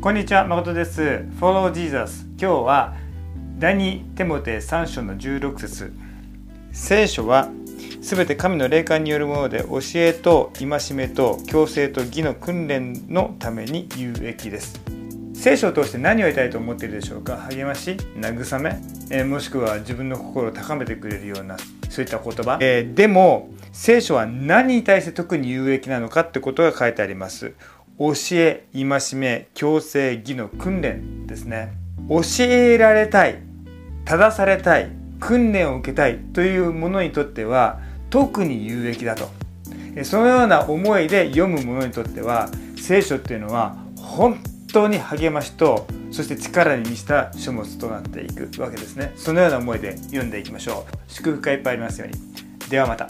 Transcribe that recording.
こんにちは誠です。Follow Jesus 今日は第2テモテ3章の16節。聖書はすべて神の霊感によるもので教えと戒めと強制と義の訓練のために有益です。聖書を通して何を得たいと思っているでしょうか？励まし？慰め、えー、もしくは自分の心を高めてくれるようなそういった言葉、えー、でも聖書は何に対して特に有益なのかってことが書いてあります。教え戒め強制義の訓練ですね。教えられたい正されたい訓練を受けたいというものにとっては特に有益だと。そのような思いで読む者にとっては聖書っていうのは本当に励ましとそして力に満ちた書物となっていくわけですね。そのような思いで読んでいきましょう。祝福がいっぱいありますように。ではまた。